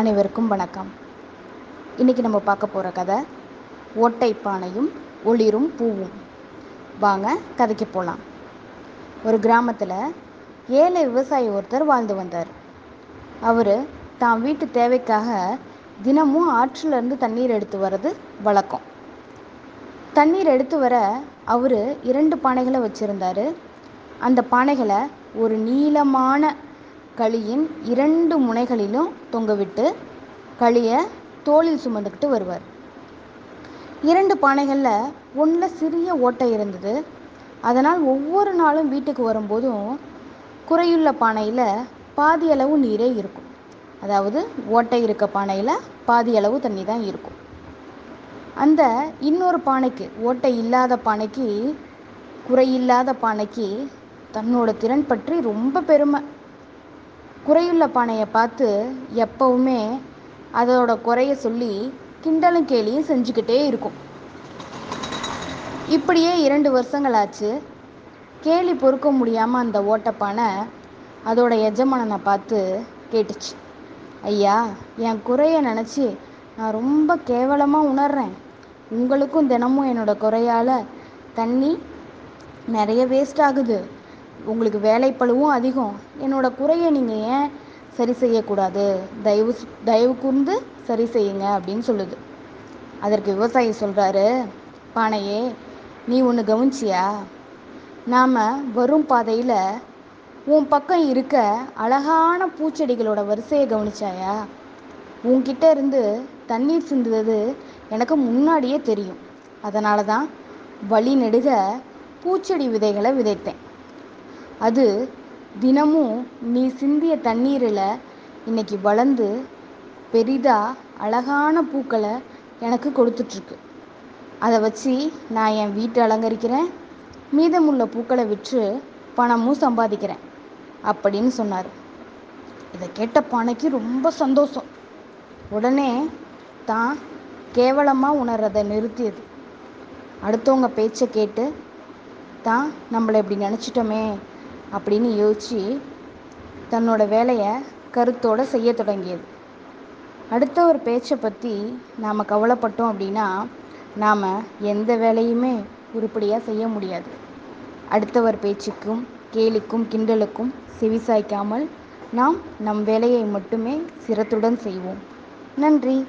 அனைவருக்கும் வணக்கம். இன்றைக்கி நம்ம பார்க்க போகிற கதை ஓட்டை பானையும் ஒளிரும் பூவும். வாங்க கதைக்கு போகலாம் ஒரு கிராமத்தில் ஏழை விவசாயி ஒருத்தர் வாழ்ந்து வந்தார். அவர் தான் வீட்டு தேவைக்காக தினமும் ஆற்றிலிருந்து தண்ணீர் எடுத்து வர்றது வழக்கம். தண்ணீர் எடுத்து வர அவர் இரண்டு பானைகளை வச்சுருந்தார். அந்த பானைகளை ஒரு நீளமான களியின் இரண்டு முனைகளிலும் தொங்கவிட்டு களியை தோளில் சுமந்துக்கிட்டு வருவார். இரண்டு பானைகளில் ஒன்றில் சிறிய ஓட்டை இருந்தது. அதனால் ஒவ்வொரு நாளும் வீட்டுக்கு வரும்போதும் குறையுள்ள பானையில் பாதி அளவு நீரே இருக்கும். அதாவது ஓட்டை இருக்க பானையில் பாதி அளவு தண்ணி தான் இருக்கும். அந்த இன்னொரு பானைக்கு ஓட்டை இல்லாத பானைக்கு குறையில்லாத பானைக்கு தன்னோட திறன் பற்றி ரொம்ப பெருமை. குறையுள்ள பானையை பார்த்து எப்பவுமே அதோட குறைய சொல்லி கிண்டலும் கேலியும் செஞ்சுக்கிட்டே இருக்கும். இப்படியே இரண்டு வருஷங்கள் ஆச்சு. கேலி பொறுக்க முடியாமல் அந்த ஓட்டப்பானை அதோட எஜமானனை பார்த்து கேட்டுச்சு. ஐயா என் குறைய நினச்சி நான் ரொம்ப கேவலமாக உணர்றேன். உங்களுக்கும் தினமும் என்னோட குறையால் தண்ணி நிறைய வேஸ்ட் ஆகுது. உங்களுக்கு வேலைப்பழுவும் அதிகம். என்னோட குறையை நீங்கள் ஏன் சரி செய்யக்கூடாது? தயவு தயவு கூர்ந்து சரி செய்யுங்க அப்படின்னு சொல்லுது. அதற்கு விவசாயி சொல்கிறாரு பானையே நீ ஒன்று கவனிச்சியா? நாம் வரும் பாதையில் உன் பக்கம் இருக்க அழகான பூச்செடிகளோட வரிசையை கவனிச்சாயா? உன்கிட்ட இருந்து தண்ணீர் சிந்துவது எனக்கு முன்னாடியே தெரியும். அதனால தான் வழி நெடுக பூச்செடி விதைகளை விதைத்தேன். அது தினமும் நீ சிந்திய தண்ணீரில் இன்னைக்கு வளர்ந்து பெரிதாக அழகான பூக்களை எனக்கு கொடுத்துட்ருக்கு. அதை வச்சு நான் என் வீட்டை அலங்கரிக்கிறேன். மீதமுள்ள பூக்களை விற்று பணமும் சம்பாதிக்கிறேன் அப்படின்னு சொன்னார். இதை கேட்ட பானைக்கு ரொம்ப சந்தோஷம். உடனே தான் கேவலமாக உணர்றதை நிறுத்தியது. அடுத்தவங்க பேச்சை கேட்டு தான் நம்மளை இப்படி நினச்சிட்டோமே அப்படின்னு யோசித்து தன்னோட வேலையை கருத்தோடு செய்ய தொடங்கியது. அடுத்த ஒரு பேச்சை பற்றி நாம் கவலைப்பட்டோம் அப்படின்னா நாம் எந்த வேலையுமே உருப்படியாக செய்ய முடியாது. அடுத்தவர் பேச்சுக்கும் கேலிக்கும் கிண்டலுக்கும் செவிசாய்க்காமல் நாம் நம் வேலையை மட்டுமே சிரத்துடன் செய்வோம். நன்றி.